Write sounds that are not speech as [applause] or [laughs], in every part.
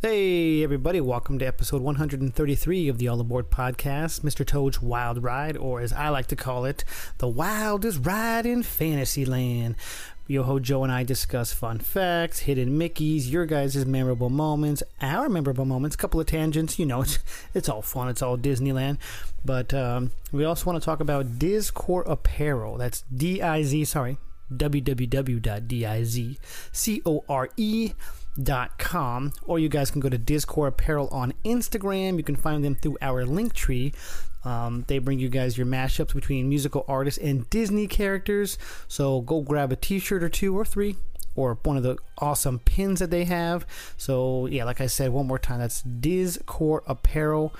Hey, everybody, welcome to episode 133 of the All Aboard podcast, Mr. Toad's Wild Ride, or as I like to call it, the wildest ride in Fantasyland. Yo Ho Joe and I discuss fun facts, hidden Mickeys, your guys' memorable moments, our memorable moments, a couple of tangents. You know, it's it's all fun. It's all Disneyland. But um, we also want to talk about Dizcore Apparel. That's D I Z. Sorry, www.dizcore dot com or you guys can go to Dizcore Apparel on Instagram. You can find them through our link tree. Um, they bring you guys your mashups between musical artists and Disney characters. So go grab a t-shirt or two or three or one of the awesome pins that they have. So yeah, like I said, one more time, that's Dizcore Apparel,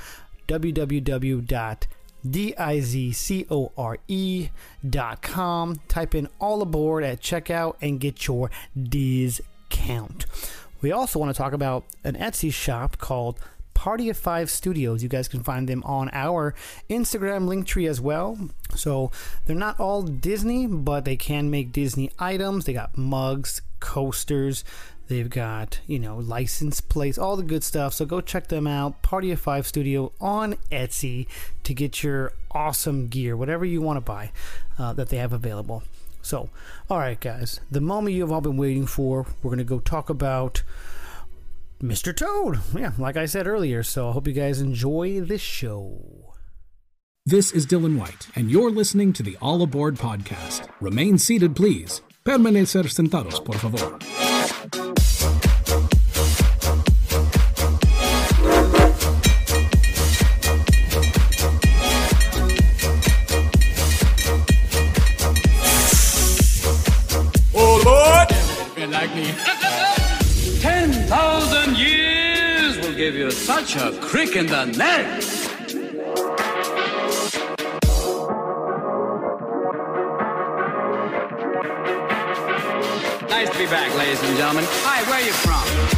D-I-Z-C-O-R-E dot com. Type in all aboard at checkout and get your discount. We also want to talk about an Etsy shop called Party of Five Studios. You guys can find them on our Instagram link tree as well. So they're not all Disney, but they can make Disney items. They got mugs, coasters. They've got, you know, license plates, all the good stuff. So go check them out. Party of Five Studio on Etsy to get your awesome gear, whatever you want to buy uh, that they have available. So, all right, guys, the moment you've all been waiting for, we're going to go talk about Mr. Toad. Yeah, like I said earlier. So I hope you guys enjoy this show. This is Dylan White, and you're listening to the All Aboard podcast. Remain seated, please. Permanecer sentados, por favor. Such a crick in the neck. Nice to be back, ladies and gentlemen. Hi, where are you from?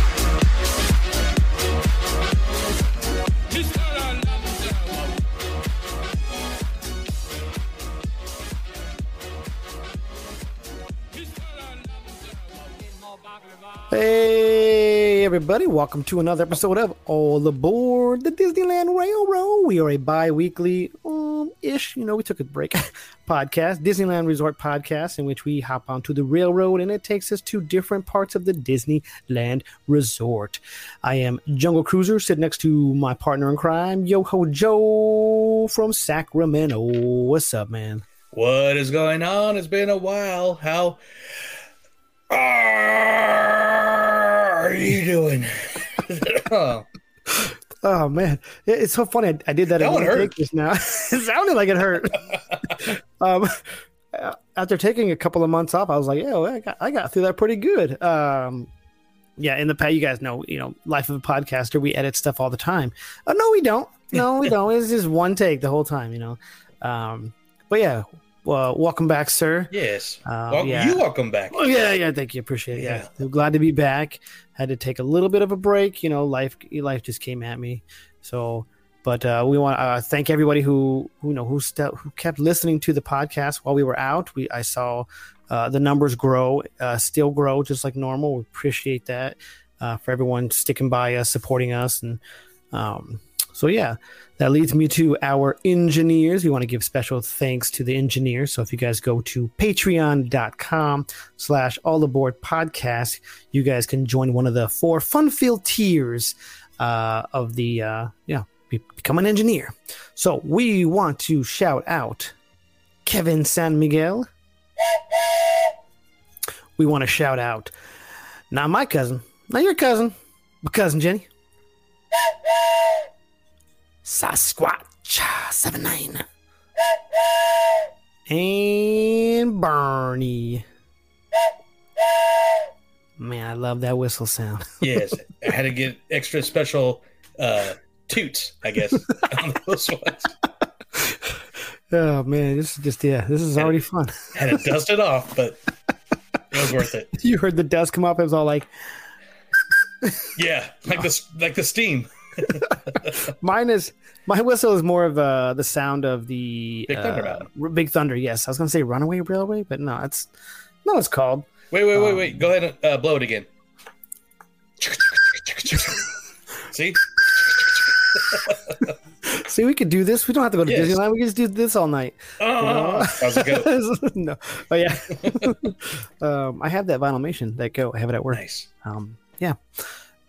Everybody, welcome to another episode of All Aboard the Disneyland Railroad. We are a bi weekly um, ish, you know, we took a break [laughs] podcast, Disneyland Resort podcast, in which we hop onto the railroad and it takes us to different parts of the Disneyland Resort. I am Jungle Cruiser, sitting next to my partner in crime, Yo Ho Joe from Sacramento. What's up, man? What is going on? It's been a while. How are you doing? [laughs] oh, Oh man, It- it's so funny. I, I did that. That one one hurt. just now. [laughs] it sounded like it hurt. [laughs] um, after taking a couple of months off, I was like, "Yeah, well, I got, I got through that pretty good." Um, yeah, in the past, you guys know, you know, life of a podcaster, we edit stuff all the time. Oh no, we don't. No, we don't. It's just one take the whole time, you know. Um, but yeah, well, welcome back, sir. yes. Uh, well, yeah. You welcome back. Oh yeah, yeah. Thank you. Appreciate it. Yeah. Yeah. Glad to be back. Had to take a little bit of a break. You know, life life just came at me. So, but uh, we want to uh, thank everybody who who you know who st- who kept listening to the podcast while we were out. We I saw uh, the numbers grow, uh, still grow just like normal. We appreciate that uh, for everyone sticking by us, supporting us, and um, so yeah. That leads me to our engineers. We want to give special thanks to the engineers. So if you guys go to patreon.com slash all aboard podcast, you guys can join one of the four fun filled tiers uh, of the, uh, yeah, be- become an engineer. So we want to shout out Kevin San Miguel. We want to shout out, not my cousin, not your cousin, but cousin Jenny. Sasquatch seven nine and Barney. Man, I love that whistle sound. [laughs] yes. I had to get extra special uh, toots, I guess, [laughs] on those ones. Oh man, this is just yeah, this is already fun. [laughs] Had to dust it off, but it was worth it. You heard the dust come up. It was all like Yeah, like the like the steam. [laughs] mine is my whistle is more of uh, the sound of the Big Thunder uh, R- Big Thunder. Yes, I was gonna say Runaway Railway, but no, it's no, it's called. Wait, wait, wait, Um, wait. Go ahead and uh, blow it again. [laughs] See, [laughs] See, we could do this. We don't have to go to Yes. Disneyland. We can just do this all night. oh, how's it no, but yeah, um, I have that Vinylmation that go. I have it at work. Nice. Um, yeah.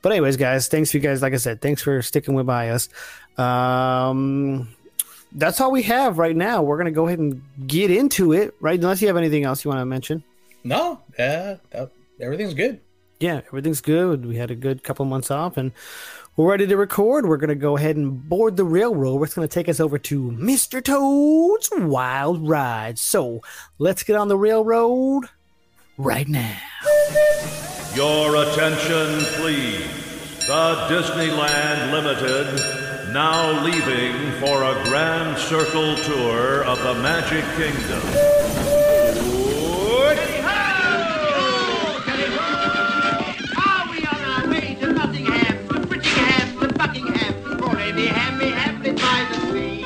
But anyways, guys, thanks for you guys. Like I said, thanks for sticking with by us. Um, that's all we have right now. We're gonna go ahead and get into it, right? Unless you have anything else you want to mention. No, yeah, that, everything's good. Yeah, everything's good. We had a good couple months off, and we're ready to record. We're gonna go ahead and board the railroad. It's gonna take us over to Mr. Toad's Wild Ride. So let's get on the railroad right now. Your attention, please. The Disneyland Limited now leaving for a grand circle tour of the Magic Kingdom. Are we on our way to Nottingham, to Brittingham, to Buckingham, or any hammy hamlet by the sea?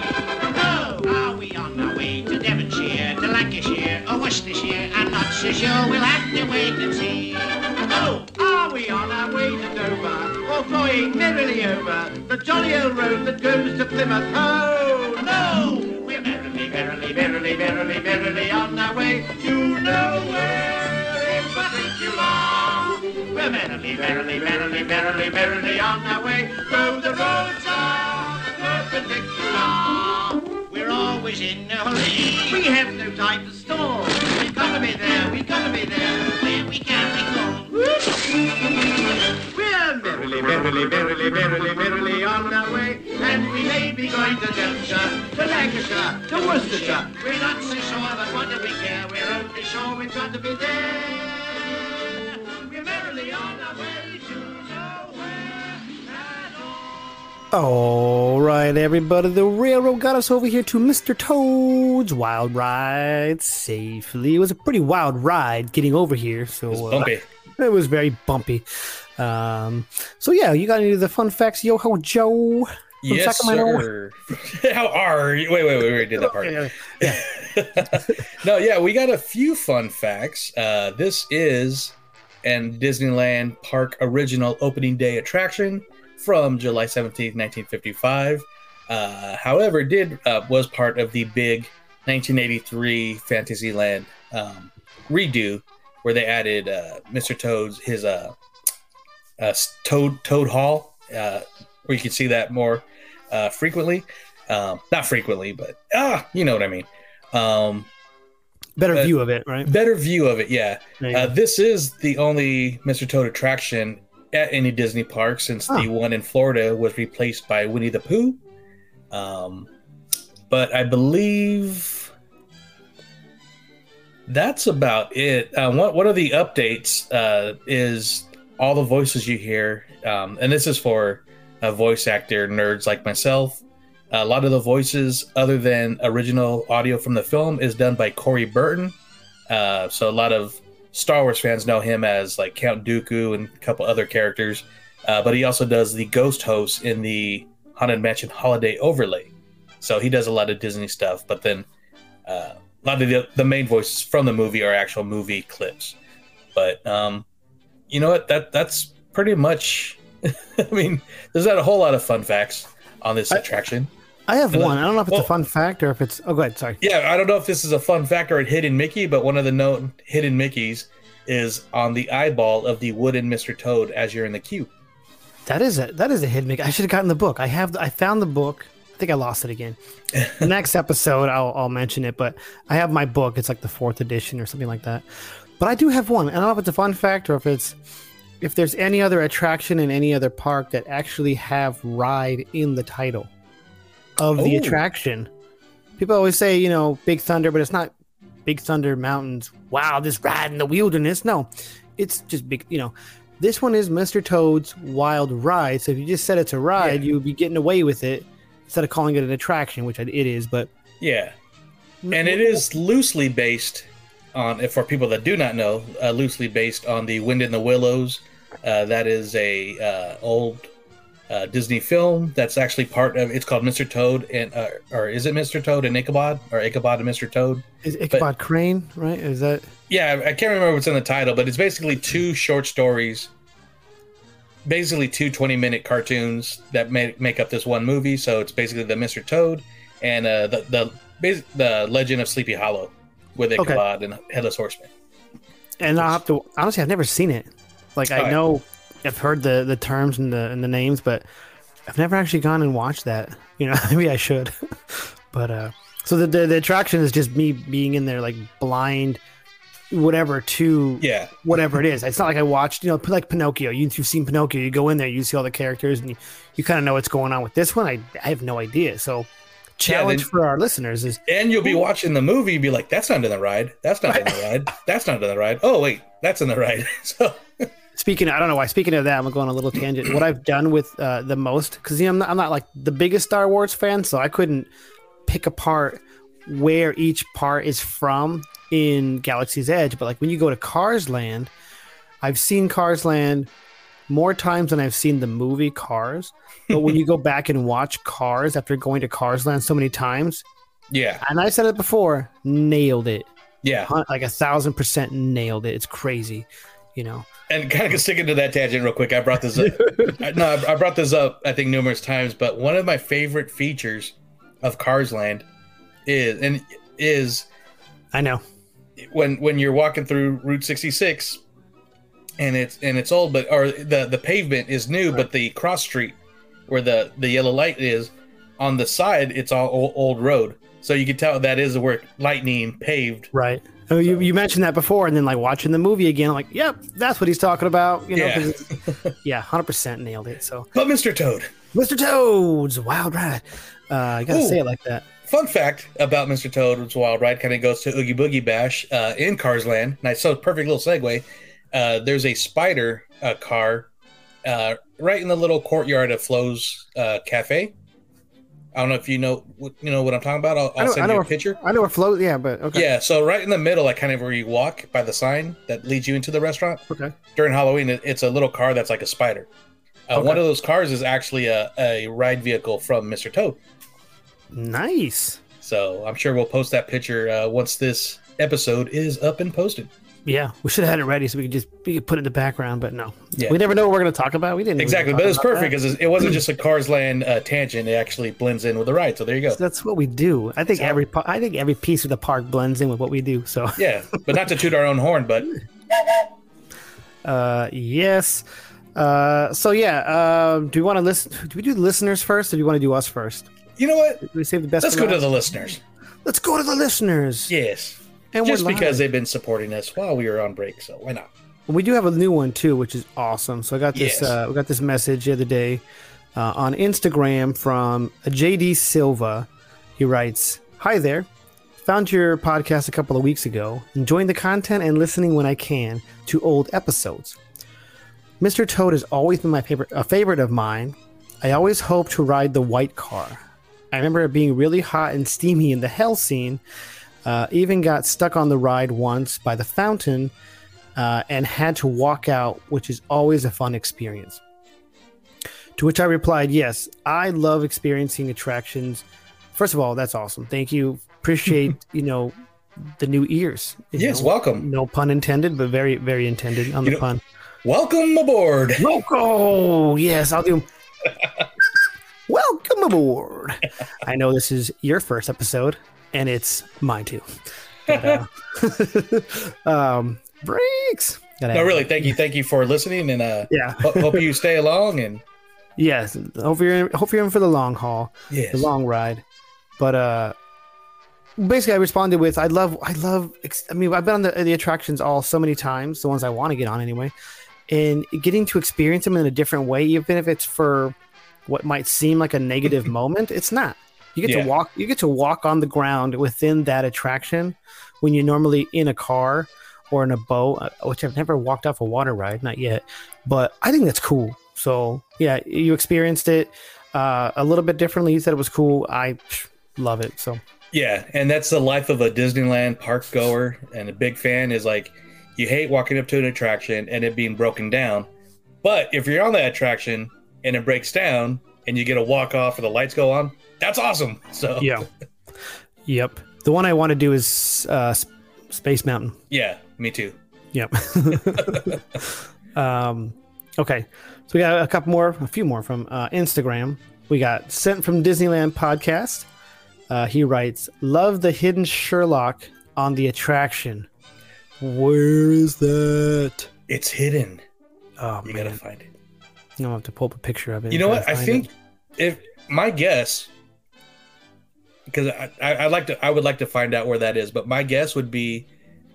No! Are we on our way to Devonshire, to Lancashire, or Worcestershire? I'm not so sure, we'll have to wait and see. Are we on our way to Dover, or flying merrily over the jolly old road that goes to Plymouth? Oh, no! We're merrily, merrily, merrily, merrily, merrily on our way to nowhere in particular. We're merrily, merrily, merrily, merrily, merrily on our way, though the roads are perpendicular. We're always in a hurry. We have no time to stall. We've got to be there. We've got to be there. We're merrily, merrily, merrily, merrily, merrily on our way, and we may be going to Devonshire, to Lancashire, to Worcestershire. We're not so sure, but what do we care? We're only sure we've got to be there. We're merrily on our way all. Right, everybody. The railroad got us over here to Mr. Toad's Wild Ride safely. It was a pretty wild ride getting over here. So It's uh, bumpy. it was very bumpy. Um, so yeah, you got any of the fun facts, yo ho Joe? Yes, Sacramento? sir. [laughs] How are you? Wait, wait, wait, wait. Did that part. [laughs] no, yeah, we got a few fun facts. Uh, this is an Disneyland Park original opening day attraction from July 17th, 1955. Uh, however, did uh, was part of the big 1983 Fantasyland um, redo where they added uh, Mr. Toad's his uh, uh, Toad Toad Hall, uh, where you can see that more uh, frequently. Um, not frequently, but ah, you know what I mean. Um, Better view of it, right? better view of it, yeah. Uh, this is the only Mr. Toad attraction at any Disney park since the one in Florida was replaced by Winnie the Pooh. Um, but I believe that's about it. Uh, one, one of the updates uh, is all the voices you hear, um, and this is for uh, voice actor nerds like myself. A lot of the voices, other than original audio from the film, is done by Corey Burton. Uh, so a lot of Star Wars fans know him as like Count Dooku and a couple other characters. Uh, but he also does the ghost host in the Haunted Mansion Holiday Overlay. So he does a lot of Disney stuff. But then uh, a lot of the, the main voices from the movie are actual movie clips. But um, you know what? That that's pretty much. [laughs] I mean, there's not a whole lot of fun facts on this I- attraction. I have and then- one. I don't know if it's well- a fun fact or if it's. Oh, go ahead. Sorry. Yeah, I don't know if this is a fun fact or a hidden Mickey, but one of the known hidden Mickeys is on the eyeball of the wooden Mr. Toad as you're in the queue. That is a that is a hidden. Mickey. I should have gotten the book. I have. I found the book. I think I lost it again. [laughs] Next episode, I'll, I'll mention it. But I have my book. It's like the fourth edition or something like that. But I do have one. I don't know if it's a fun fact or if it's if there's any other attraction in any other park that actually have ride in the title of the Oh. attraction. People always say, you know, Big Thunder, but it's not Big Thunder Mountains. Wow, this ride in the wilderness. No, it's just big. You know, this one is Mr. Toad's Wild Ride. So if you just said it's a ride, Yeah. you would be getting away with it instead of calling it an attraction, which it is. But Yeah, and it is loosely based on, for people that do not know, uh, loosely based on the Wind in the Willows. Uh, that is a uh, old uh, Disney film that's actually part of. It's called Mr. Toad and uh, or is it Mr. Toad and Ichabod or Ichabod and Mr. Toad? is Ichabod Crane right? Is that Yeah, I can't remember what's in the title, but it's basically two short stories basically two 20 minute cartoons that make, make up this one movie. So it's basically the Mr. Toad and uh, the the bas- the Legend of Sleepy Hollow with Okay. Ichabod and Headless Horseman. And I have to honestly, I've never seen it. Like I Alright. know, I've heard the the terms and the and the names, but I've never actually gone and watched that. [laughs] You know, [laughs] maybe I should. [laughs] but uh, so the, the the attraction is just me being in there like blind, whatever to Yeah, whatever it is. It's not like I watched, you know, like Pinocchio. You, you've seen Pinocchio. You go in there, you see all the characters, and you, you kind of know what's going on. With this one, I, I have no idea. So, challenge then- for our listeners is and you'll be watching the movie, be like, "That's not in the ride. That's not in the ride. That's not in the ride. Oh wait, that's in the ride." So speaking. I don't know why. Speaking of that, I'm going on a little tangent. What I've done with uh, the most, because you know, I'm not, I'm not like the biggest Star Wars fan, so I couldn't pick apart where each part is from in Galaxy's Edge. But like when you go to Cars Land, I've seen Cars Land more times than I've seen the movie Cars. But when you go [laughs] back and watch Cars after going to Cars Land so many times, yeah, and I said it before, nailed it. yeah. Like a thousand percent nailed it. It's crazy, you know. And kind of sticking to that tangent real quick, I brought this up. [laughs] I- no, I brought this up I think numerous times, but one of my favorite features of Cars Land is and is I know. when when you're walking through Route 66 and it's and it's old, but or the the pavement is new, but the cross street where the the yellow light is on the side, it's all old, old road. So you can tell that is where lightning paved. Right. Oh, you, you mentioned that before, and then like watching the movie again, I'm like, yep, that's what he's talking about. You know, Yeah. yeah, hundred percent nailed it. So, But Mr. Toad, Mr. Toad's Wild Ride. Uh, you gotta Ooh. say it like that. Fun fact about Mr. Toad's Wild Ride kind of goes to Oogie Boogie Bash uh, in Cars Land. Nice, so perfect little segue. Uh, there's a spider uh, car uh, right in the little courtyard of Flo's uh, Cafe. I don't know if you know what you know what I'm talking about. I'll, I I'll know, send you a where, picture. I know where float. Yeah, but okay. Yeah, so right in the middle, like kind of where you walk by the sign that leads you into the restaurant Okay. during Halloween, it- it's a little car that's like a spider. Uh, Okay. One of those cars is actually a, a ride vehicle from Mr. Toad. Nice. So I'm sure we'll post that picture uh, once this episode is up and posted. Yeah, we should have had it ready so we could just we could put it in the background, but no. Yeah. We never know what we're gonna talk about. We didn't know we were Exactly, but it's perfect because it wasn't just a Cars Land uh, tangent; it actually blends in with the ride. So there you go. That's what we do. I think So- every I think every piece of the park blends in with what we do. So [laughs] Yeah, but not to toot our own horn, but [laughs] Uh, yes. Uh, so yeah. Uh, do we want to listen? Do we do the listeners first, or do you want to do us first? you know what? Do we save the best? Let's go to the listeners. Let's go to the listeners. Yes, and just because they've been supporting us while we were on break, so why not? we do have a new one too, which is awesome. So I got this. Yes. Uh, we got this message the other day uh, on Instagram from JD Silva. He writes, "Hi there." Found your podcast a couple of weeks ago, enjoying the content and listening when I can to old episodes. Mr. Toad has always been my favorite, a favorite of mine. I always hope to ride the white car. I remember it being really hot and steamy in the hell scene. Uh, even got stuck on the ride once by the fountain uh, and had to walk out, which is always a fun experience. To which I replied, Yes, I love experiencing attractions. First of all, that's awesome. Thank you. Appreciate, [laughs] you know, the new ears. Yes, know. welcome, No pun intended, but very, very intended on You the know- pun. welcome aboard. Loco! Yes, I'll do. [laughs] Welcome aboard. I know this is your first episode, and it's mine too. [laughs] But, uh, [laughs] um, breaks. No, really, thank you, thank you for listening, and uh, Yeah. ho- hope you stay along. And [laughs] Yes. Hope you're in, hope you're in for the long haul, yes, the long ride. But uh, basically, I responded with, "I love, I love. I mean, I've been on the, the attractions all so many times, the ones I want to get on anyway, and getting to experience them in a different way, even if it's for what might seem like a negative moment, it's not. You get Yeah. to walk. You get to walk on the ground within that attraction when you're normally in a car or in a boat, uh, which I've never walked off a water ride, not yet. But I think that's cool. So yeah, you experienced it uh, a little bit differently. You said it was cool. I love it. So yeah, and that's the life of a Disneyland park goer and a big fan. Is like you hate walking up to an attraction and it being broken down, but if you're on that attraction and it breaks down and you get a walk off or the lights go on, that's awesome. So yeah, yep. The one I want to do is uh, Space Mountain. yeah, me too. Yep. [laughs] um, Okay, so we got a couple more, a few more from uh, Instagram. We got sent from Disneyland podcast. Uh, he writes, "Love the hidden Sherlock on the attraction. Where is that? It's hidden. Oh You man, gotta find it. I'm gonna have to pull up a picture of it. You know what? I think it. if my guess, because I, I like to, I would like to find out where that is. But my guess would be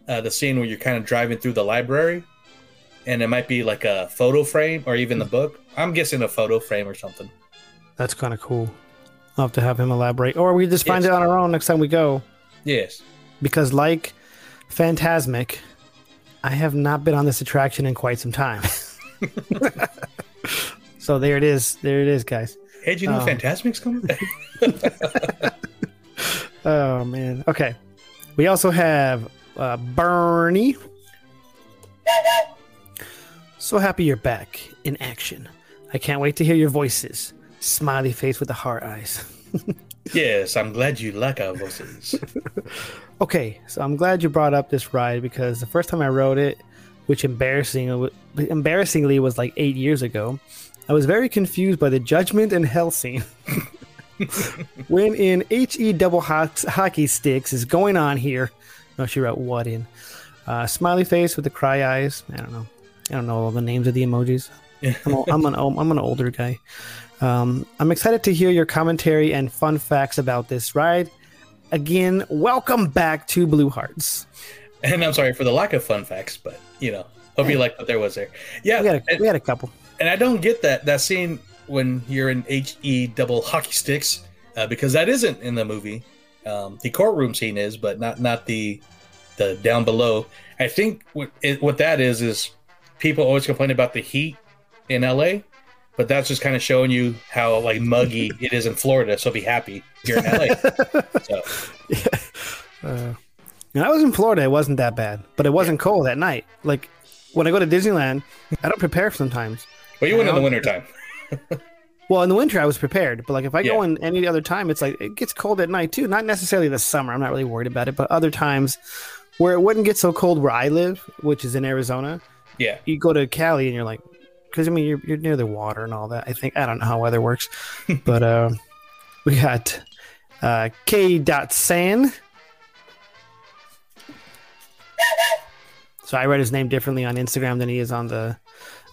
uh, the scene where you're kind of driving through the library, and it might be like a photo frame or even the book. I'm guessing a photo frame or something. that's kind of cool. I'll have to have him elaborate, or we just find Yes. it on our own next time we go. Yes. Because like Phantasmic, I have not been on this attraction in quite some time. [laughs] so there it is. There it is, guys. Hey, do you know Um, Phantasmic's coming? [laughs] [laughs] Oh man. Okay. We also have uh, Bernie. So happy you're back in action. I can't wait to hear your voices. Smiley face with the heart eyes. [laughs] yes, I'm glad you like our voices. [laughs] Okay, so I'm glad you brought up this ride because the first time I rode it, which embarrassing, embarrassingly was like eight years ago, I was very confused by the judgment and hell scene. [laughs] [laughs] when in he double hockey sticks is going on here. No, she wrote what in. Uh, smiley face with the cry eyes. I don't know. I don't know all the names of the emojis. [laughs] I'm, a, I'm an I'm an older guy. Um, I'm excited to hear your commentary and fun facts about this ride. Again, welcome back to Blue Hearts. and I'm sorry for the lack of fun facts, but you know, hope you like what there was there. Yeah, We had a, we had a couple. and I don't get that that scene when you're in he double hockey sticks uh, because that isn't in the movie. Um, the courtroom scene is, but not not the the down below. I think what it, what that is is people always complain about the heat in LA, but that's just kind of showing you how like muggy [laughs] it is in Florida. So be happy here in LA. [laughs] so When I was in Florida, it wasn't that bad, but it wasn't cold at night. Like when I go to Disneyland, I don't prepare sometimes. Well, you went in the Yeah. wintertime. [laughs] Well, in the winter, I was prepared, but like if I go in any other time, it's like it gets cold at night too. Not necessarily the summer. I'm not really worried about it, but other times where it wouldn't get so cold where I live, which is in Arizona, Yeah. you go to Cali and you're like, because I mean you're you're near the water and all that. I think I don't know how weather works, [laughs] but uh, we got uh, K. Dot San. So I read his name differently on Instagram than he is on the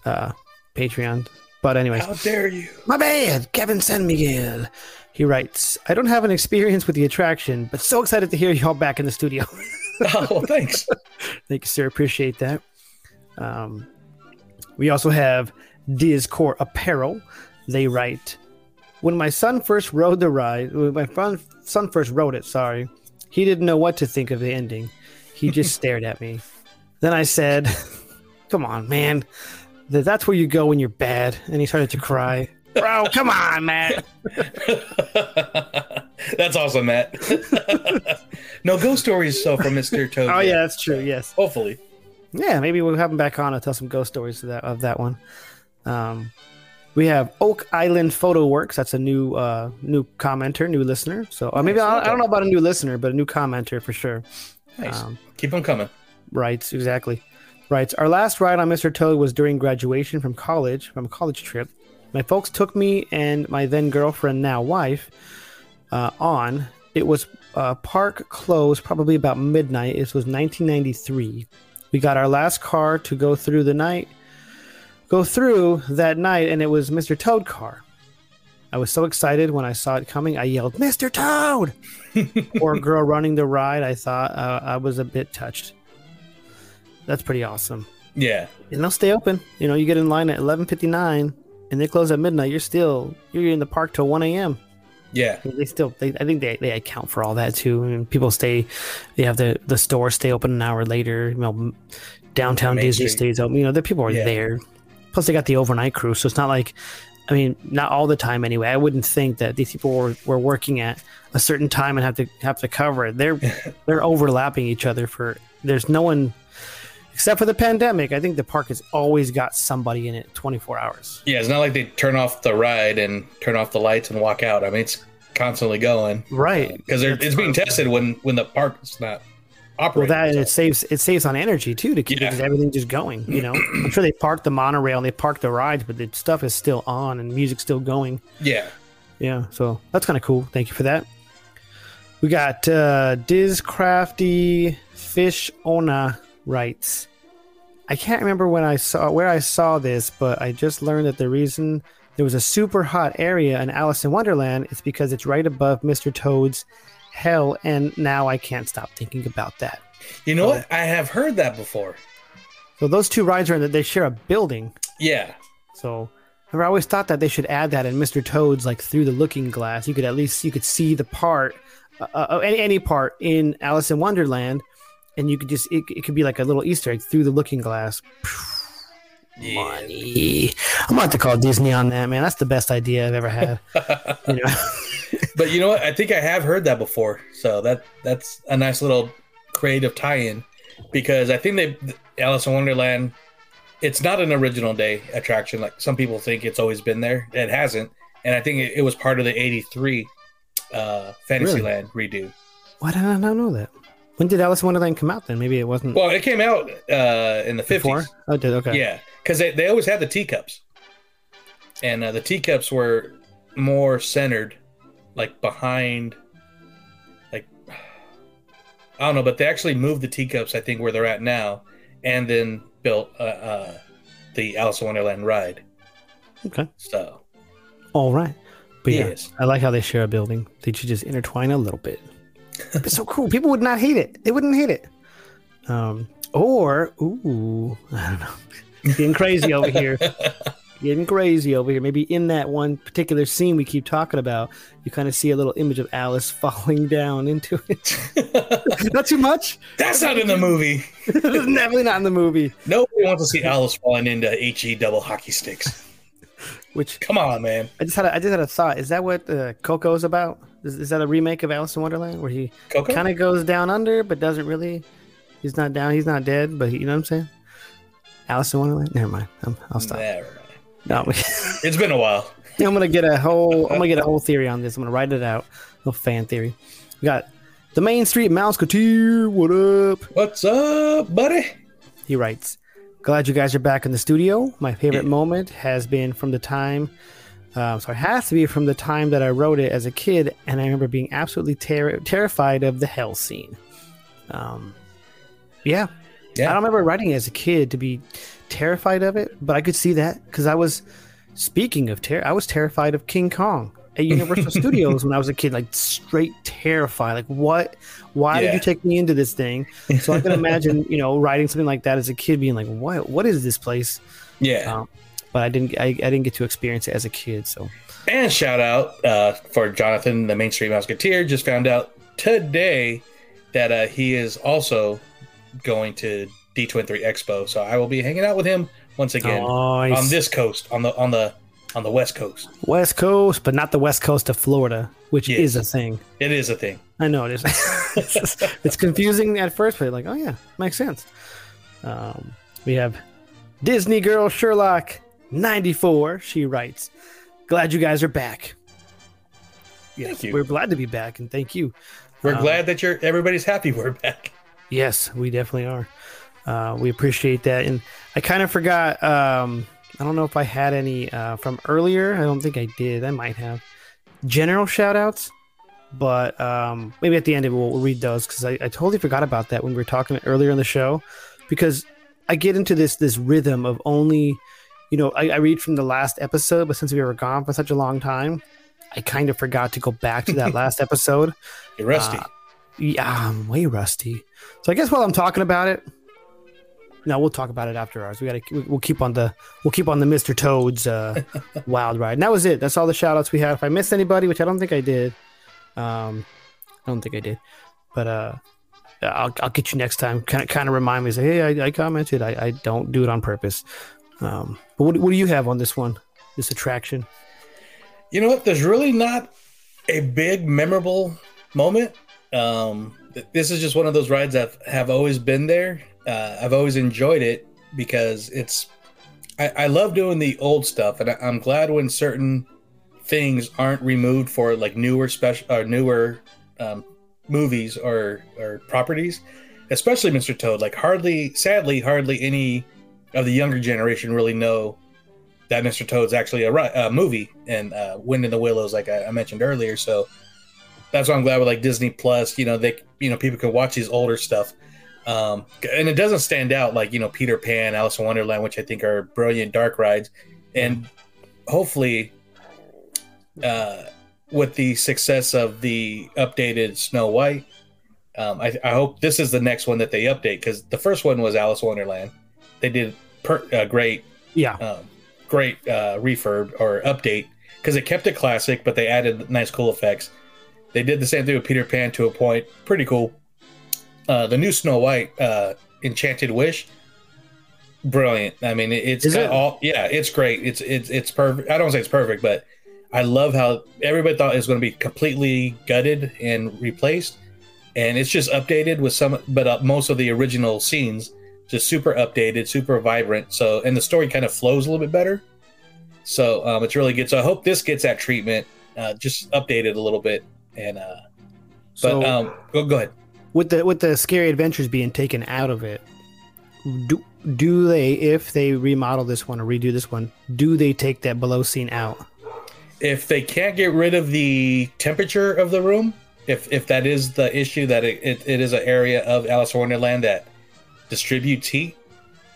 uh, Patreon. But anyways, How dare you? my bad, Kevin San Miguel. He writes, I don't have an experience with the attraction, but so excited to hear y'all back in the studio. [laughs] Oh, thanks. Thank you, sir. Appreciate that. Um, we also have Dizcore Apparel. They write, when my son first rode the ride, when my son first rode it, sorry, he didn't know what to think of the ending. He just [laughs] stared at me. Then I said, [laughs] "Come on, man, Th- that's where you go when you're bad." And he started to cry. Bro, come on, Matt. [laughs] That's awesome, Matt. [laughs] no ghost stories so from Mr. Toad. Oh yeah, that's true. Yes. Hopefully. Yeah, maybe we'll have him back on to tell some ghost stories of that of that one. Um, we have Oak Island Photo Works. That's a new uh, new commenter, new listener. So uh, maybe Nice, I, I don't know about a new listener, but a new commenter for sure. Nice. Um, Keep them coming. Right, exactly. Writes our last ride on Mr. Toad was during graduation from college, from a college trip. My folks took me and my then girlfriend, now wife, uh, on. It was uh, park closed probably about midnight. This was 1993. We got our last car to go through the night, go through that night, and it was Mr. Toad car. I was so excited when I saw it coming. I yelled, "Mr. Toad!" [laughs] Poor girl running the ride. I thought uh, I was a bit touched. That's pretty awesome. Yeah. And they'll stay open. You know, you get in line at 11:59, and they close at midnight. You're still you're in the park till 1 a.m. Yeah. They still, they, I think they, they account for all that too. I mean, people stay, they have the the store stay open an hour later. You know, downtown Main Disney Street. stays open. You know, the people are Yeah. there. Plus, they got the overnight crew, so it's not like, I mean, not all the time anyway. I wouldn't think that these people were, were working at a certain time and have to have to cover it. They're [laughs] they're overlapping each other for. There's no one. Except for the pandemic, I think the park has always got somebody in it 24 hours. Yeah. It's not like they turn off the ride and turn off the lights and walk out. I mean, it's constantly going Right. because it's being tested when when the park's not operating. Well, that and so- it saves it saves on energy too to keep Yeah. everything just going. You know, [clears throat] I'm sure they parked the monorail and they parked the rides, but the stuff is still on and music's still going. yeah. Yeah, so that's kind of cool. Thank you for that. We got uh, Diz Crafty Fish Ona writes. I can't remember when I saw where I saw this, but I just learned that the reason there was a super hot area in Alice in Wonderland is because it's right above Mr. Toad's hell, and now I can't stop thinking about that. You know what? I have heard that before. So those two rides are in that they share a building. Yeah. So I always thought that they should add that in Mr. Toad's like through the looking glass. You could at least you could see the part, uh, uh, any any part in Alice in Wonderland, and you could just it, it could be like a little Easter egg through the looking glass. Money. I'm about to call Disney on that man. That's the best idea I've ever had. [laughs] you know, But you know what? I think I have heard that before. So that that's a nice little creative tie-in because I think they Alice in Wonderland. It's not an original day attraction like some people think it's always been there. It hasn't, and I think it, it was part of the '83 uh, Fantasyland redo. why did I not know that? When did Alice in Wonderland come out? Then maybe it wasn't Well, it came out uh, in the before. 50s. Oh, it did okay. Yeah, because they, they always had the teacups, and uh, the teacups were more centered, like behind, like I don't know, but they actually moved the teacups. I think where they're at now, and then built uh, uh, the Alice in Wonderland ride. Okay. So All right. But yeah, I like how they share a building. They should just intertwine a little bit. It's so cool. People would not hate it. They wouldn't hate it. Um, or ooh, [laughs] I don't know. Getting crazy over here. [laughs] Getting crazy over here. Maybe in that one particular scene we keep talking about, you kind of see a little image of Alice [laughs] falling down into it. not too much. that's not in the movie. Definitely not in the movie. Nobody wants to see Alice falling into he double hockey sticks. Which Come on, man. I just had. A, I just had a thought. Is that what uh, is about? Is, is that a remake of Alice in Wonderland where he kind of goes down under, but doesn't really. He's not down. He's not dead, but he, you know what I'm saying. Alice in Wonderland. Never mind. I'm, I'll stop. Never. mind. No, [laughs] It's been a while. [laughs] I'm gonna get a whole. I'm gonna get a whole theory on this. I'm gonna write it out. A little fan theory. We got the Main Street Mouseketeer. What up? What's up, buddy? He writes, Glad you guys are back in the studio. My favorite Yeah. moment has been from the time, um, so it has to be from the time that I wrote it as a kid, and I remember being absolutely ter- terrified of the hell scene. Um, yeah. Yeah. I don't remember writing it as a kid to be terrified of it, but I could see that because I was, speaking of terror, I was terrified of King Kong at [laughs] Universal Studios when I was a kid, like straight terrified. Like, what? Why did you take me into this thing? So I can [laughs] imagine, you know, writing something like that as a kid, being like, "What? What is this place?" Yeah. Um, but I didn't. I, I didn't get to experience it as a kid. So And shout out uh, for Jonathan, the Main Street Mouseketeer. Just found out today that uh, he is also going to D23 Expo. So I will be hanging out with him once again Nice. on this coast, on the on the on the West Coast. West Coast, but not the West Coast of Florida, which Yes. is a thing. It is a thing. I know it is. it's, [laughs] it's confusing at first, but like, oh yeah, makes sense. Um, we have Disney Girl Sherlock ninety four. She writes, "Glad you guys are back." Yes, Thank you. We're glad to be back, and thank you. We're Um, glad that you're everybody's happy we're back. Yes, we definitely are. Uh, we appreciate that. And I kind of forgot. Um, I don't know if I had any uh, from earlier. I don't think I did. I might have general shout outs, but um, maybe at the end of it we'll, we'll read those because I, I totally forgot about that when we were talking earlier in the show. Because I get into this this rhythm of only, you know, I, I read from the last episode, but since we were gone for such a long time, I kind of forgot to go back to that [laughs] last episode. You're rusty. Uh, yeah, I'm way rusty. So I guess while I'm talking about it, no, we'll talk about it after ours. We gotta we'll keep on the we'll keep on the Mr. Toad's uh, [laughs] wild ride. And that was it. That's all the shout outs we had. If I missed anybody, which I don't think I did, um, I don't think I did, but uh, I'll I'll get you next time. Kind of kind of remind me. Say, hey, I, I commented. I, I don't do it on purpose. Um, but what what do you have on this one? This attraction? You know what? There's really not a big memorable moment. Um, this is just one of those rides that have always been there. Uh, I've always enjoyed it because it's. I, I love doing the old stuff, and I, I'm glad when certain things aren't removed for like newer special or newer um, movies or or properties. especially Mr. Toad. Like hardly, sadly, hardly any of the younger generation really know that Mr. Toad's actually a movie and uh, Wind in the Willows, like I, I mentioned earlier. So that's why I'm glad with like Disney Plus. You know, they you know people can watch these older stuff. Um, and it doesn't stand out like you know Peter Pan, Alice in Wonderland, which I think are brilliant dark rides, and hopefully, uh, with the success of the updated Snow White, um, I, I hope this is the next one that they update because the first one was Alice in Wonderland. They did per, uh, great, Yeah. um, great uh, refurb or update because it kept it classic, but they added nice, cool effects. They did the same thing with Peter Pan to a point, pretty cool. Uh, the new Snow White, uh, Enchanted Wish, brilliant. I mean, it, it's got it? all yeah, it's great. It's it's it's perfect. I don't say it's perfect, but I love how everybody thought it was going to be completely gutted and replaced, and it's just updated with some, but uh, most of the original scenes just super updated, super vibrant. So and the story kind of flows a little bit better. So um, it's really good. So I hope this gets that treatment, uh, just updated a little bit. And uh, but So um, go go ahead. With the with the scary adventures being taken out of it, do do they if they remodel this one or redo this one, do they take that below scene out? if they can't get rid of the temperature of the room, if if that is the issue that it, it, it is an area of Alice in Wonderland that distributes heat,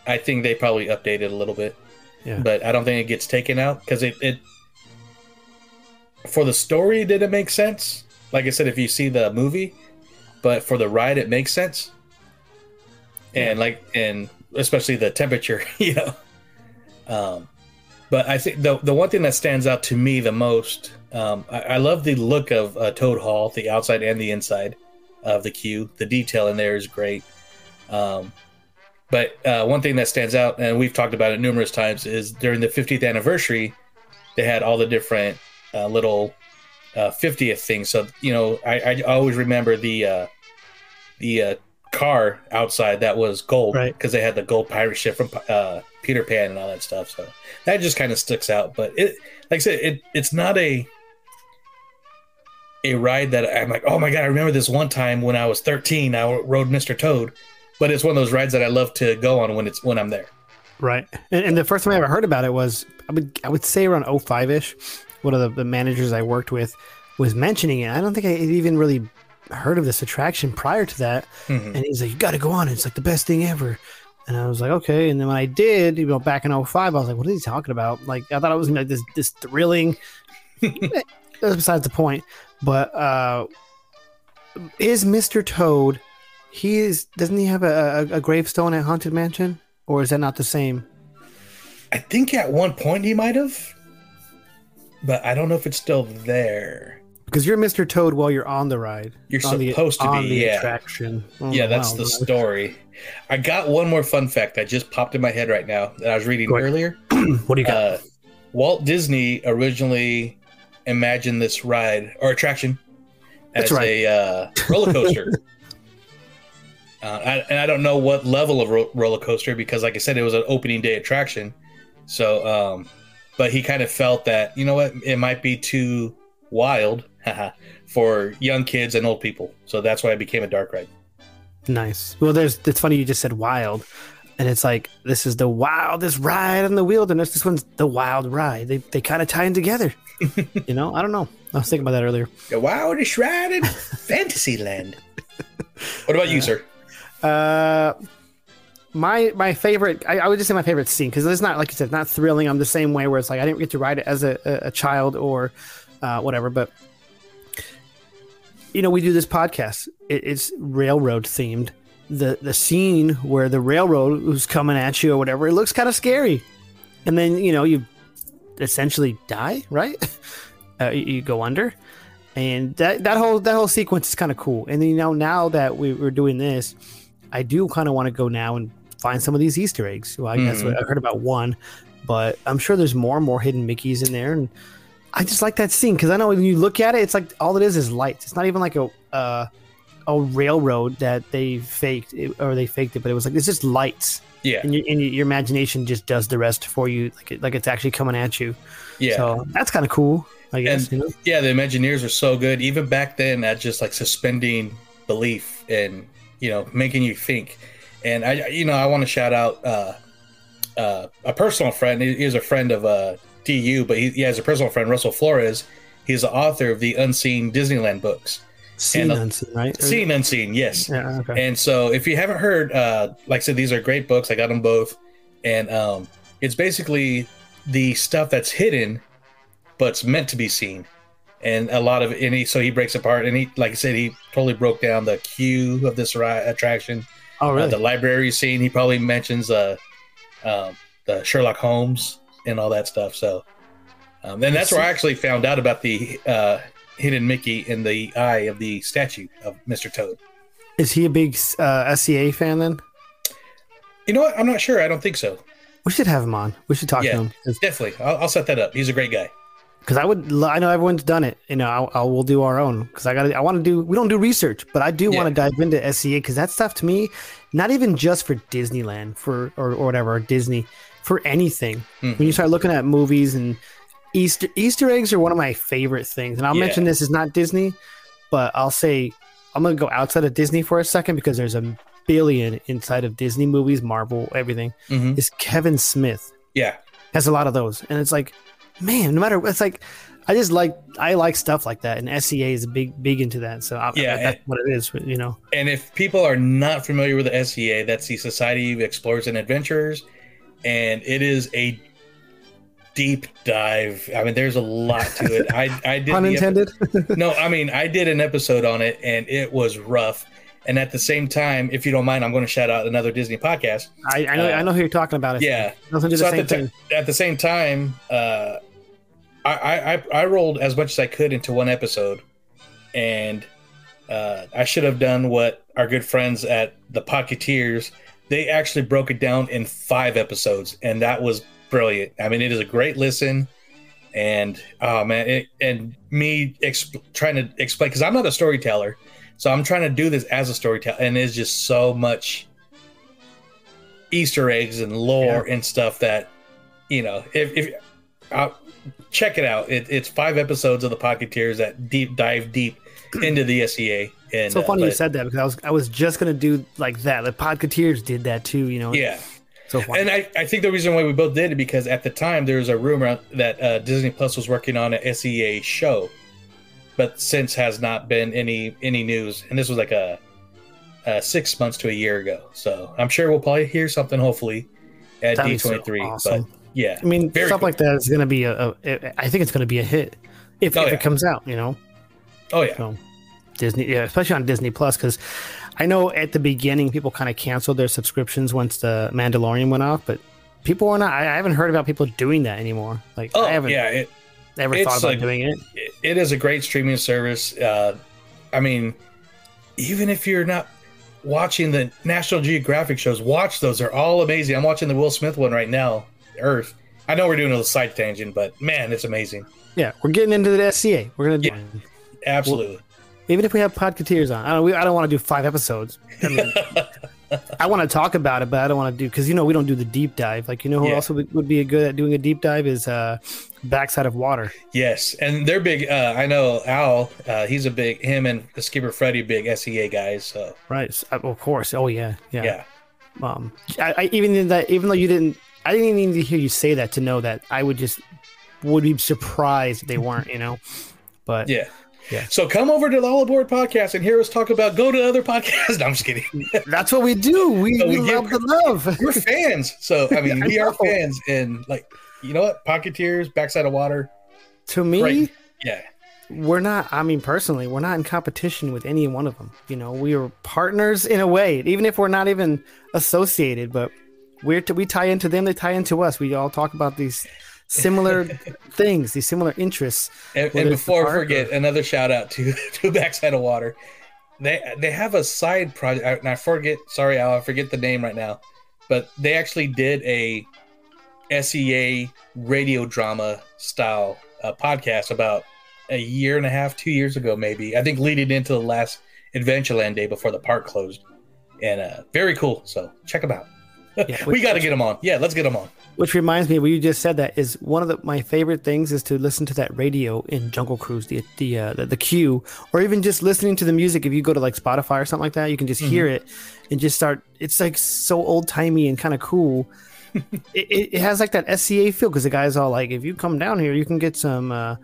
I think they probably update it a little bit. Yeah. But I don't think it gets taken out because it, it for the story did it make sense? Like I said, if you see the movie, but for the ride it makes sense. And like and especially the temperature, [laughs] you know. Um but I think the the one thing that stands out to me the most, um, I, I love the look of uh, Toad Hall, the outside and the inside of the queue. The detail in there is great. Um, but uh, one thing that stands out, and we've talked about it numerous times, is during the 50th anniversary, they had all the different uh, little uh, 50th thing. So you know, I, I always remember the uh, the uh, car outside that was gold Right. because they had the gold pirate ship from uh, Peter Pan and all that stuff. So that just kind of sticks out. But it, like I said, it it's not a a ride that I'm like, oh my god, I remember this one time when I was 13, I rode Mr. Toad. But it's one of those rides that I love to go on when it's when I'm there. Right. And, and the first time I ever heard about it was I would I would say around 05 ish. One of the, the managers I worked with was mentioning it. I don't think I had even really heard of this attraction prior to that. Mhm. And he's like, You gotta go on. It's like the best thing ever. And I was like, okay. And then when I did, you know, back in 05, I was like, what are he talking about? Like, I thought it was like this, this thrilling. [laughs] That's besides the point. But uh is Mr. Toad, he is, doesn't he have a, a, a gravestone at Haunted Mansion? Or is that not the same? I think at one point he might have, but I don't know if it's still there. Because you're Mr. Toad while you're on the ride. You're on the- supposed to on be, the yeah. attraction. Oh, yeah, that's wow. the story. I got one more fun fact that just popped in my head right now that I was reading earlier. [clears throat] What do you got? Uh, Walt Disney originally imagined this ride or attraction as That's right. a uh, roller coaster. [laughs] uh, I, and I don't know what level of ro- roller coaster because, like I said, it was an opening day attraction. So, um, but he kind of felt that you know what, it might be too wild for young kids and old people. So that's why I became a dark ride. Nice. Well, there's. It's funny you just said wild, and it's like this is the wildest ride in the wilderness. This one's the wild ride. They they kind of tie in together. [laughs] you know, I don't know. I was thinking about that earlier. The wildest ride in [laughs] Fantasyland. What about you, sir? Uh, my my favorite. I, I would just say my favorite scene because it's not like you said, not thrilling. I'm the same way where it's like I didn't get to ride it as a, a, child or uh, whatever, but you know, we do this podcast. It, it's railroad themed. The the scene where the railroad was coming at you or whatever, it looks kind of scary. And then you know you essentially die, right? [laughs] Uh, you, you go under, and that that whole that whole sequence is kind of cool. And you know now that we, we're doing this, I do kind of want to go now and find some of these Easter eggs. Well, I guess Mhm. I heard about one, but I'm sure there's more and more hidden Mickeys in there, and I just like that scene because I know when you look at it, it's like all it is is lights. It's not even like a uh, a railroad that they faked it, or they faked it, but it was like it's just lights, Yeah, and, your and your imagination just does the rest for you, like it, like it's actually coming at you. yeah. So that's kind of cool, I guess. And- you know? Yeah, the Imagineers are so good. Even back then, at just like suspending belief and you know, making you think. And I, you know, I want to shout out uh, uh, a personal friend. He, he's a friend of uh, DU, but he, he has a personal friend, Russell Flores. He's the author of the Unseen Disneyland books. Seen And, uh, unseen, right? Seen Unseen, yes. Yeah, okay. And so, if you haven't heard, uh, like I said, these are great books. I got them both, and um, it's basically the stuff that's hidden, but it's meant to be seen. And a lot of any so he breaks apart, and he, like I said, he totally broke down the queue of this ri- attraction. Oh, Uh, the library scene. He probably mentions uh, um, the Sherlock Holmes and all that stuff. So, um, and that's where I actually found out about the uh, hidden Mickey in the eye of the statue of Mr. Toad. Is he a big uh, SEA fan then? You know what? I'm not sure. I don't think so. We should have him on. We should talk Yeah. to him Definitely, I'll, I'll set that up. He's a great guy. Because I would. I know everyone's done it. You know, I'll I will do our own because I got. I want to do. We don't do research, but I do want to dive into SEA because that stuff to me, not even just for Disneyland for or, or whatever or Disney, for anything. Mhm. When you start looking at movies and Easter Easter eggs are one of my favorite things, and I'll Yeah. mention this is not Disney, but I'll say I'm gonna go outside of Disney for a second because there's a billion inside of Disney movies, Marvel, everything. Mhm. Is Kevin Smith Yeah, has a lot of those, and it's like, man, no matter it's like, I just like I like stuff like that, and SEA is big big into that. So I, Yeah, that's what it is, you know. and if people are not familiar with the SEA, that's the Society of Explorers and Adventurers, and it is a deep dive. I mean, there's a lot to it. I I did [laughs] epi- [laughs] no, I mean, I did an episode on it and it was rough. And at the same time, if you don't mind, I'm going to shout out another Disney podcast. I, I know I know who you're talking about. I. Yeah. So at the, thing. at the same time, uh, I, I I- I rolled as much as I could into one episode, and uh, I should have done what our good friends at the Pocketeers. They actually broke it down in five episodes, and that was brilliant. I mean, it is a great listen, and oh man, it, and me exp- trying to explain because I'm not a storyteller, so I'm trying to do this as a storyteller, and it's just so much Easter eggs and lore and stuff that you know if if uh, check it out. It, it's five episodes of the Pocketeers that deep dive deep [clears throat] into the SEA. And So uh, funny you said that because I was I was just gonna do like that. The Pocketeers did that too. You know. Yeah, So funny. and I, I think the reason why we both did it because at the time there was a rumor that uh, Disney Plus was working on a SEA show, but since has not been any any news. And this was like a, a six months to a year ago. So I'm sure we'll probably hear something hopefully at be so D23. But yeah, I mean, stuff cool. like that is gonna be a. a I think it's gonna be a hit if, Oh, if yeah. it comes out. You know. oh yeah, So Disney, yeah, especially on Disney Plus, because I know at the beginning people kind of canceled their subscriptions once the Mandalorian went off, but people are not. I, I haven't heard about people doing that anymore. Like oh I haven't yeah. It, ever it's thought about like- doing it. it- it is a great streaming service. Uh, I mean, even if you're not watching the National Geographic shows, watch those. They're all amazing. I'm watching the Will Smith one right now, Earth. I know we're doing a little side tangent, but man, it's amazing. Yeah, we're getting into the SEA. We're gonna do. Yeah. Absolutely. Even if we have podcateers on, I don't. We, I don't want to do five episodes. I mean, [laughs] I want to talk about it, but I don't want to do because you know we don't do the deep dive. Like you know who Yeah. else would, would be good at doing a deep dive is uh, backside of water. yes, and they're big. Uh, I know Al. Uh, he's a big. Him and the Skipper Freddy, big SEA guys. So Right. Of course. Oh yeah. Yeah. yeah, um I, I even in that even though you didn't i didn't even need to hear you say that to know that i would just would be surprised if they weren't you know but yeah. Yeah. So come over to the All Aboard podcast and hear us talk about go to other podcasts. [laughs] No, I'm just kidding. [laughs] that's what we do we, No, we, love give- the love [laughs] we're fans. So I mean, I we are fans, and like you know what, Pocketeers, Backside of Water, to me Right. yeah, we're not i mean personally we're not in competition with any one of them you know we are partners in a way even if we're not even associated but we're to, we tie into them they tie into us we all talk about these similar [laughs] things these similar interests and, and before I forget, or- another shout out to [laughs] to Backside of Water. They they have a side project, and I forget. Sorry, Al, I forget the name right now, but they actually did a SEA radio drama style uh, podcast about a year and a half, two years ago, maybe. I think leading into the last Adventureland day before the park closed, and uh, very cool. So check them out. Yeah, [laughs] we got to get them on. Yeah, let's get them on. Which reminds me, what you just said that is one of the, my favorite things is to listen to that radio in Jungle Cruise, the the uh, the, the queue, or even just listening to the music. If you go to like Spotify or something like that, you can just hear it and just start. It's like so old timey and kind of cool. [laughs] it, it, it has like that SEA feel because the guy's all like, if you come down here, you can get some. Uh,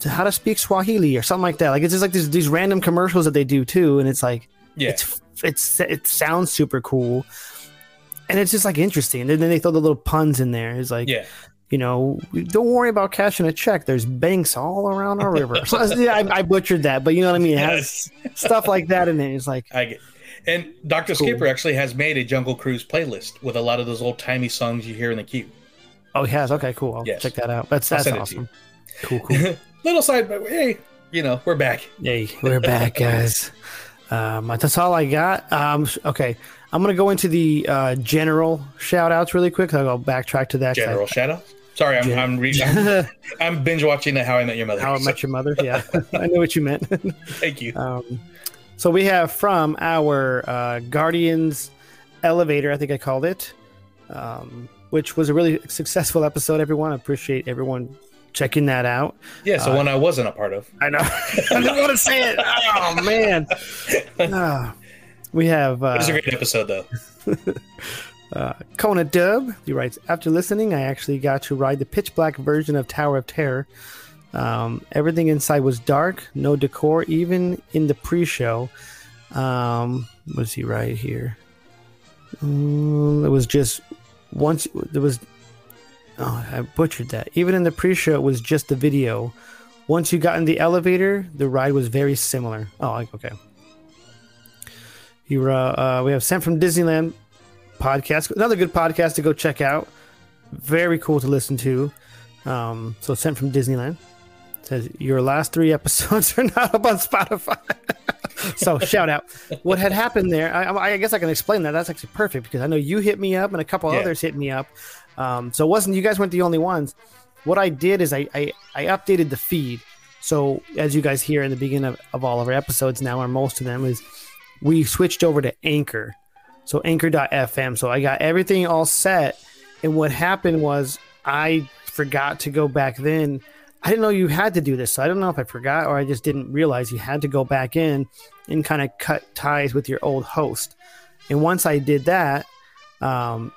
to how to speak Swahili or something like that. Like it's just like these, these random commercials that they do too, and it's like Yeah. it's it's it sounds super cool, and it's just like interesting. And then they throw the little puns in there. It's like Yeah. you know, don't worry about cashing a check. There's banks all around our river. So, yeah, I, I butchered that, but you know what I mean. It has [laughs] stuff like that in it. It's like I get. And Dr. Cool. Skipper actually has made a Jungle Cruise playlist with a lot of those old timey songs you hear in the queue. oh, he has. Okay, cool. I'll Yes. check that out. That's that's send it to awesome. Cool, cool. [laughs] Little side, but hey, you know, we're back. Hey, we're back, [laughs] guys. Um, that's all I got. Um, okay, I'm gonna go into the uh, general shout outs really quick. I'll go backtrack to that. General Shadow. Sorry, I'm I'm, re- I'm, [laughs] I'm binge watching the How I Met Your Mother. How I So, Met Your Mother. Yeah, [laughs] I know what you meant. [laughs] Thank you. Um, so we have from our uh, Guardians elevator, I think I called it, um, which was a really successful episode. Everyone, I appreciate everyone checking that out. yeah, so uh, one I wasn't a part of. I know. I don't want to say it. Oh man. Ah. We have It was a uh, great episode, though. [laughs] uh, Kona Dub. He writes, after listening, I actually got to ride the pitch black version of Tower of Terror. Um, everything inside was dark, no decor, even in the pre-show. Um, what does he write here? Um, it was just once there was. Oh, I butchered that. Even in the pre-show, it was just the video. Once you got in the elevator, the ride was very similar. Oh, okay. You, uh, uh, we have sent from Disneyland podcast. Another good podcast to go check out. Very cool to listen to. Um, so sent from Disneyland says your last three episodes [laughs] are not up on Spotify. [laughs] so shout out. What had happened there? I, I guess I can explain that. That's actually perfect because I know you hit me up and a couple Yeah. others hit me up. Um, so it wasn't you guys weren't the only ones. What I did is I I, I updated the feed. So as you guys hear in the beginning of, of all of our episodes now, or most of them, is we switched over to Anchor. So anchor.fm. So I got everything all set. And what happened was I forgot to go back then. I didn't know you had to do this. So I don't know if I forgot or I just didn't realize you had to go back in and kind of cut ties with your old host. And once I did that, um,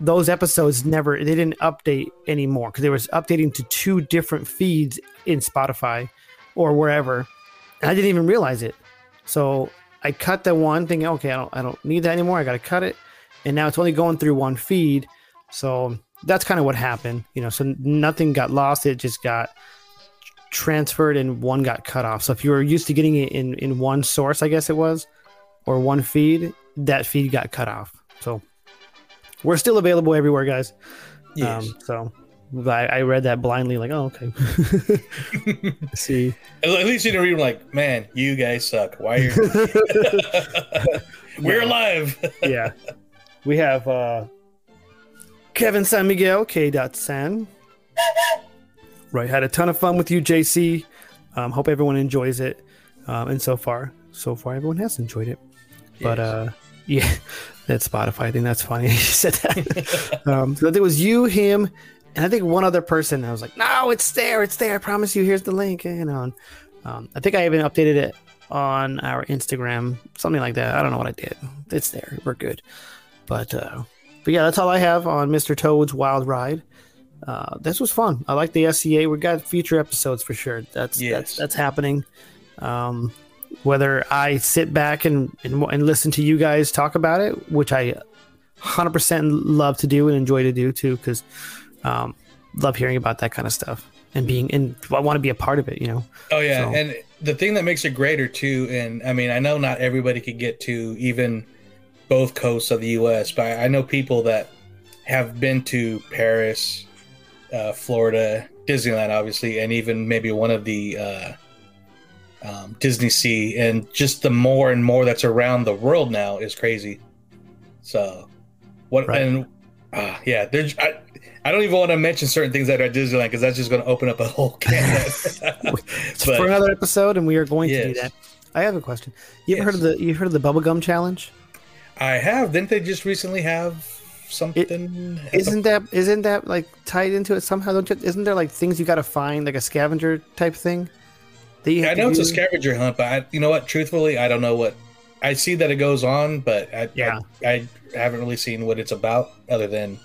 those episodes never they didn't update anymore because they was updating to two different feeds in Spotify or wherever. And I didn't even realize it. So I cut the one thing. Okay, I don't I don't need that anymore. I got to cut it, and now it's only going through one feed. So that's kind of what happened. You know, so nothing got lost. It just got transferred and one got cut off. So if you were used to getting it in in one source, I guess it was, or one feed, that feed got cut off. So we're still available everywhere, guys. Yes. Um, so I, I read that blindly, like, oh, okay. [laughs] [laughs] See, At least you didn't read them like, man, you guys suck. Why are you. [laughs] We're alive. yeah. We have uh, Kevin San Miguel, K. San. Right, had a ton of fun with you, JC. Um, hope everyone enjoys it. Um, and so far, so far, everyone has enjoyed it. But uh, yeah, that Spotify. I think that's funny. he said that. um, so it was you, him, and I think one other person. I was like, no, it's there, it's there. I promise you. Here's the link. And, um, I think I even updated it on our Instagram, something like that. I don't know what I did. It's there. We're good. But uh, but yeah, that's all I have on Mr. Toad's Wild Ride. Uh, this was fun. I like the SEA. We got future episodes for sure. That's Yes. that's that's happening. Um, whether I sit back and, and and listen to you guys talk about it, which I 100% love to do and enjoy to do too, because um, love hearing about that kind of stuff and being and I want to be a part of it. You know. Oh yeah, So- and the thing that makes it greater too, and I mean, I know not everybody could get to even both coasts of the U.S., but I know people that have been to Paris, uh, Florida, Disneyland, obviously, and even maybe one of the uh, um, DisneySea, and just the more and more that's around the world now is crazy. So, what Right. and uh, yeah, there's. I, I don't even want to mention certain things that are Disneyland because that's just going to open up a whole can. [laughs] But- for another episode, and we are going to do that. I have a question. You ever Yes. heard of the you heard of the bubblegum challenge? I have. Didn't they just recently have something. Isn't that isn't that like tied into it somehow? Don't you, isn't there like things you got to find, like a scavenger type thing? That you I know it's a scavenger hunt, but I, you know what? Truthfully, I don't know what. I see that it goes on, but I, Yeah. I, I haven't really seen what it's about, other than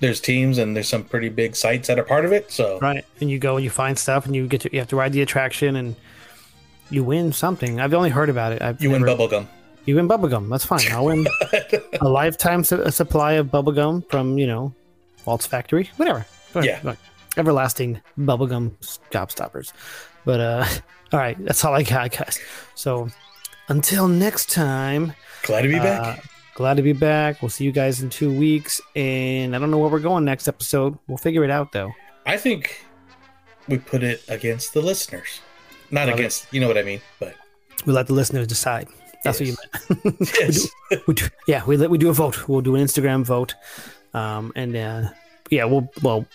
there's teams and there's some pretty big sites that are part of it. So Right, and you go and you find stuff, and you get to you have to ride the attraction, and you win something. I've only heard about it. I've you win never- bubblegum. You win bubblegum. That's fine. I'll win [laughs] a lifetime su- a supply of bubblegum from, you know, Walt's factory. Whatever. Yeah. Everlasting bubblegum Gobstoppers. But, uh, [laughs] all right. That's all I got, guys. So until next time, Glad to be uh, back. Glad to be back. We'll see you guys in two weeks. And I don't know where we're going next episode. We'll figure it out, though. I think we put it against the listeners, not Love it. against. You know what I mean? But We let the listeners decide. That's Yes. what you meant. [laughs] yes, we do, yeah, we let- we do a vote. We'll do an Instagram vote, um, and uh, yeah, we'll well,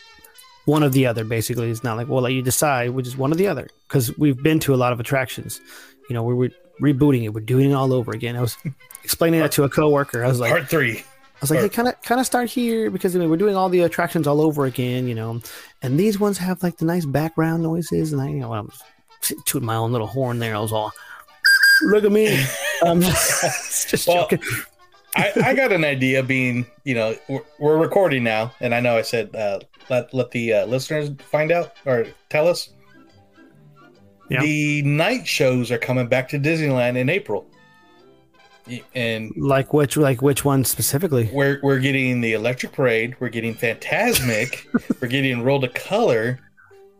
one of the other. Basically, it's not like we'll let you decide, which is one or the other, because we've been to a lot of attractions. You know, we're, we're rebooting it. We're doing it all over again. I was [laughs] explaining that to a coworker. I was like, part three. I was like, hey, kind of kind of start here because I mean, we're doing all the attractions all over again. You know, and these ones have like the nice background noises, and I, you know, I'm tooting my own little horn there. I was all. [laughs] Look at me! [laughs] Um, just Well, joking. I, I got an idea. Being you know we're, we're recording now, and I know I said uh, let let the uh, listeners find out or tell us. Yeah. The night shows are coming back to Disneyland in April, and Like which like which one specifically? we're we're getting the Electric Parade, we're getting Fantasmic, [laughs] we're getting World of Color.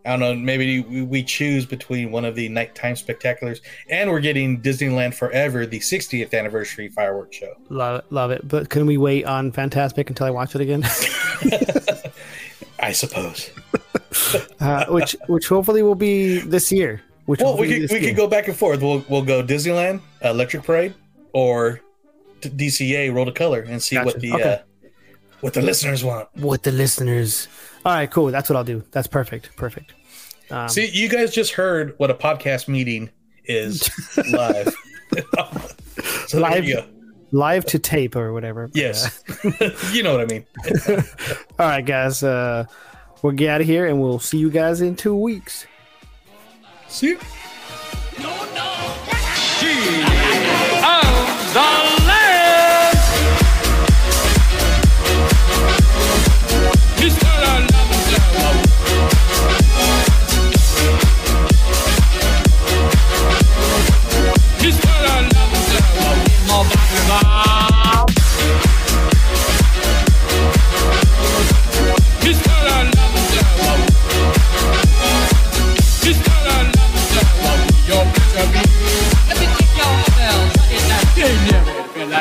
I don't know, maybe we, we choose between one of the nighttime spectaculars, and we're getting Disneyland Forever, the 60th anniversary fireworks show. Love it, love it. But can we wait on Fantastic until I watch it again? [laughs] [laughs] I suppose. uh, which which hopefully will be this year. Which Well, we could we could go back and forth. We'll we'll go Disneyland, Electric Parade, or t- DCA World of Color, and see Gotcha. what the Okay. uh, what the listeners want. what the listeners. All right, cool. That's what I'll do. That's perfect. Perfect. Um, See, you guys just heard what a podcast meeting is [laughs] live. so Live- there you go. live to tape or whatever. But, Yes, [laughs] [laughs] you know what I mean. all right, guys. Uh, we'll get out of here, and we'll see you guys in two weeks. See you. of the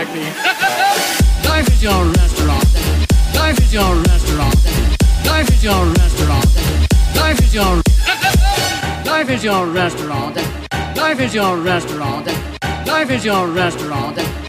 like. Life is your restaurant. Life is your restaurant. Life is your restaurant. Life is your Life is your restaurant. Life is your restaurant. Life is your restaurant.